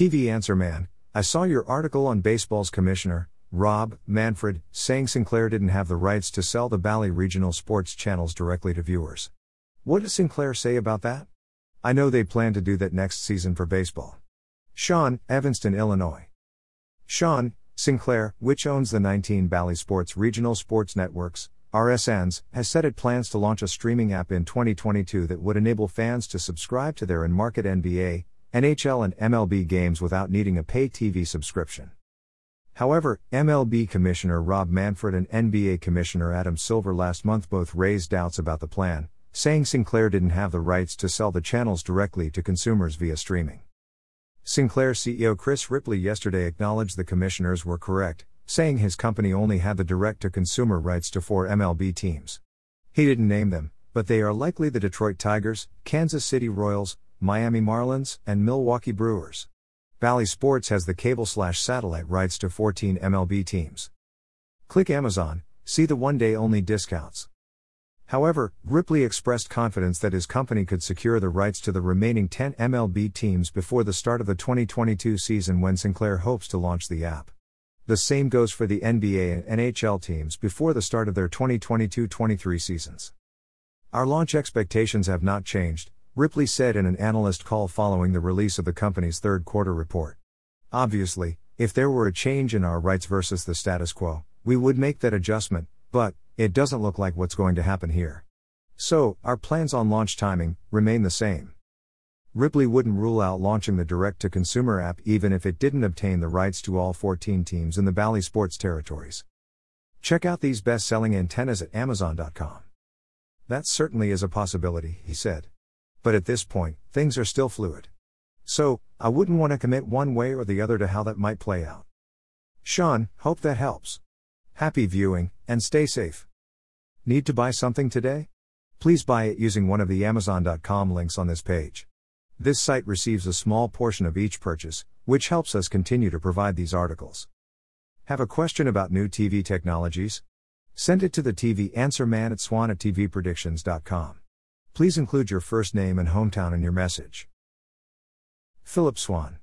TV Answer Man, I saw your article on baseball's commissioner, Rob Manfred, saying Sinclair didn't have the rights to sell the Bally regional sports channels directly to viewers. What does Sinclair say about that? I know they plan to do that next season for baseball. Sean, Evanston, Illinois. Sean, Sinclair, which owns the 19 Bally Sports regional sports networks, RSNs, has said it plans to launch a streaming app in 2022 that would enable fans to subscribe to their in market NBA, NHL, and MLB games without needing a pay TV subscription. However, MLB Commissioner Rob Manfred and NBA Commissioner Adam Silver last month both raised doubts about the plan, saying Sinclair didn't have the rights to sell the channels directly to consumers via streaming. Sinclair CEO Chris Ripley yesterday acknowledged the commissioners were correct, saying his company only had the direct to consumer rights to four MLB teams. He didn't name them, but they are likely the Detroit Tigers, Kansas City Royals, Miami Marlins, and Milwaukee Brewers. Bally Sports has the cable slash satellite rights to 14 MLB teams. Click Amazon, see the one day only discounts. However, Ripley expressed confidence that his company could secure the rights to the remaining 10 MLB teams before the start of the 2022 season when Sinclair hopes to launch the app. The same goes for the NBA and NHL teams before the start of their 2022 23 seasons. Our launch expectations have not changed, Ripley said in an analyst call following the release of the company's third quarter report. Obviously, if there were a change in our rights versus the status quo, we would make that adjustment, but it doesn't look like what's going to happen here. So, our plans on launch timing remain the same. Ripley wouldn't rule out launching the direct to consumer app even if it didn't obtain the rights to all 14 teams in the Bally Sports territories. Check out these best selling antennas at Amazon.com. That certainly is a possibility, he said. But at this point, things are still fluid. So, I wouldn't want to commit one way or the other to how that might play out. Sean, hope that helps. Happy viewing, and stay safe. Need to buy something today? Please buy it using one of the Amazon.com links on this page. This site receives a small portion of each purchase, which helps us continue to provide these articles. Have a question about new TV technologies? Send it to the TV Answer Man at swann at tvpredictions.com. Please include your first name and hometown in your message. Phillip Swann.